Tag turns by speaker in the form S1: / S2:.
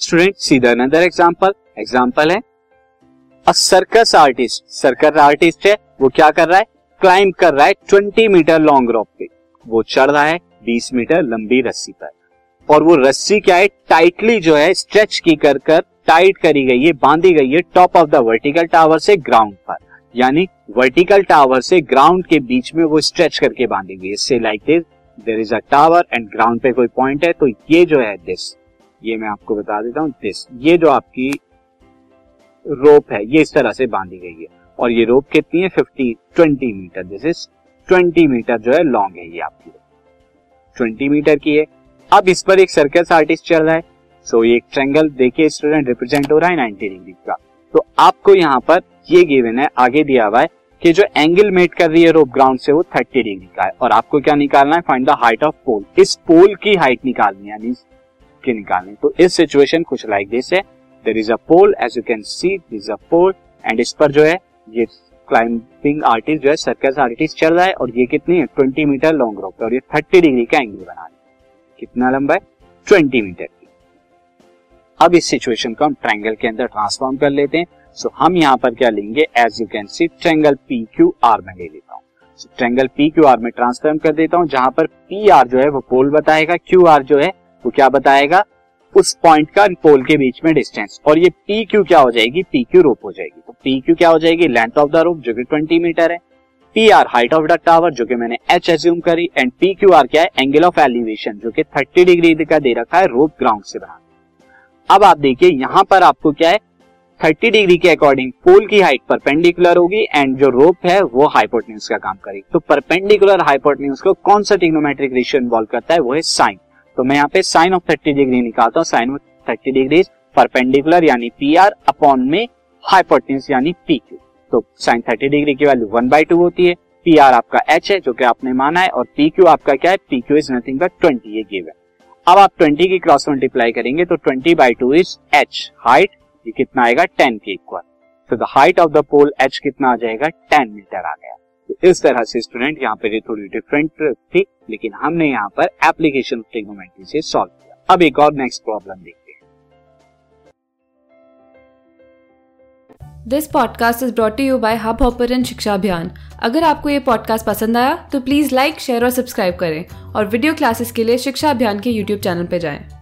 S1: Student सीधा another example example है a circus artist circus artist है, वो क्या कर रहा है? क्लाइंब कर रहा है 20 मीटर लॉन्ग रॉप पे. वो चढ़ रहा है 20 मीटर लंबी रस्सी पर. और वो रस्सी क्या है? टाइटली जो है स्ट्रेच की कर कर टाइट करी गई है, बांधी गई है top of the vertical tower से ग्राउंड पर. यानी वर्टिकल टावर से ग्राउंड के बीच में वो स्ट्रेच करके बांधी गई इससे like this there is a tower and ground पे कोई पॉइंट है तो ये जो है दिस ये मैं आपको बता देता हूँ दिस ये जो आपकी रोप है, ये इस तरह से बांधी गई है। और ये रोप कितनी है? Fifty twenty metre this is twenty metre जो है लॉन्ग है ये आपकी। ट्वेंटी मीटर की है। अब इस पर एक सर्कस आर्टिस्ट चल रहा है। सो ये एक ट्रेंगल देखिए स्टूडेंट रिप्रेजेंट हो रहा है नाइनटी डिग्री का। तो आपको यहाँ पर ये गिवन है, आगे दिया हुआ है कि जो एंगल मेट कर रही है रोप ग्राउंड से, वो थर्टी डिग्री का है। और आपको क्या निकालना है? Find the height of pole इस पोल की हाइट निकालनी है की निकालनी तो इस सिचुएशन कुछ लाइक दिस है। There is a pole as you can see this a pole and इस पर जो है ये क्लाइंबिंग आर्टिस्ट जो है सर्कस आर्टिस्ट चल रहा है और ये कितनी है? ट्वेंटी मीटर लॉन्ग रोप और ये थर्टी डिग्री का एंगल बना रहा कितना लंबा है? ट्वेंटी मीटर अब इस सिचुएशन को हम ट्रायंगल के अंदर ट्रांसफॉर्म कर लेते हैं। सो हम यहाँ पर क्या लेंगे? As you can see triangle P Q R में ले लेता हूँ। So, triangle P Q R में ट्रांसफॉर्म कर देता हूँ जहाँ पर पी आर जो है वो पोल बताएगा क्यू आर जो है वो क्या बताएगा? उस पॉइंट का पोल के बीच में डिस्टेंस और ये पी क्यू क्या हो जाएगी? पी क्यू रोप हो जाएगी। तो पी क्यू क्या हो जाएगी? लेंथ ऑफ़ द रोप जो कि ट्वेंटी मीटर है। P R height of the tower जो कि मैंने एच एज्यूम करी। एंड पी क्यू आर क्या है? एंगल ऑफ़ एलिवेशन जो कि थर्टी डिग्री का दे रखा है रोप ग्राउंड से बना अब आप देखिए, यहाँ पर आपको क्या है? थर्टी डिग्री के अकॉर्डिंग पोल की हाइट परपेंडिकुलर होगी। एंड जो रोप है, वो हाइपोटेन्यूज का काम करेगी। तो परपेंडिकुलर हाइपोटेन्यूज को कौन सा टिग्नोमेट्रिक रेशियो इन्वॉल्व करता है? वो है साइन तो मैं यहाँ पे साइन ऑफ़ थर्टी डिग्री निकालता हूँ sine of thirty degree perpendicular यानी पी आर अपॉन में हाइपोटेन्यूज यानी पी क्यू तो साइन थर्टी डिग्री की वैल्यू वन बाई टू होती है। पी आर आपका एच है, जो कि आपने माना है, और पी क्यू आपका क्या है? P Q is nothing but twenty ये गिवन अब आप ट्वेंटी की क्रॉस मल्टीप्लाई करेंगे तो twenty by two is H height ये कितना आएगा? टेन के equal so the height of the pole H कितना आ जाएगा? टेन मीटर आ गया। तो इस तरह से स्टूडेंट यहाँ पे थोड़ी डिफरेंट थी, लेकिन हमने यहाँ पर एप्लीकेशन ट्रिग्नोमेट्री से सॉल्व किया। अब एक और नेक्स्ट प्रॉब्लम देखते हैं।
S2: This podcast is brought you by Hubhopper शिक्षा अभियान अगर आपको ये पॉडकास्ट पसंद आया तो प्लीज़ लाइक शेयर और सब्सक्राइब करें। और वीडियो क्लासेस के लिए शिक्षा अभियान के यूट्यूब चैनल पर जाएँ।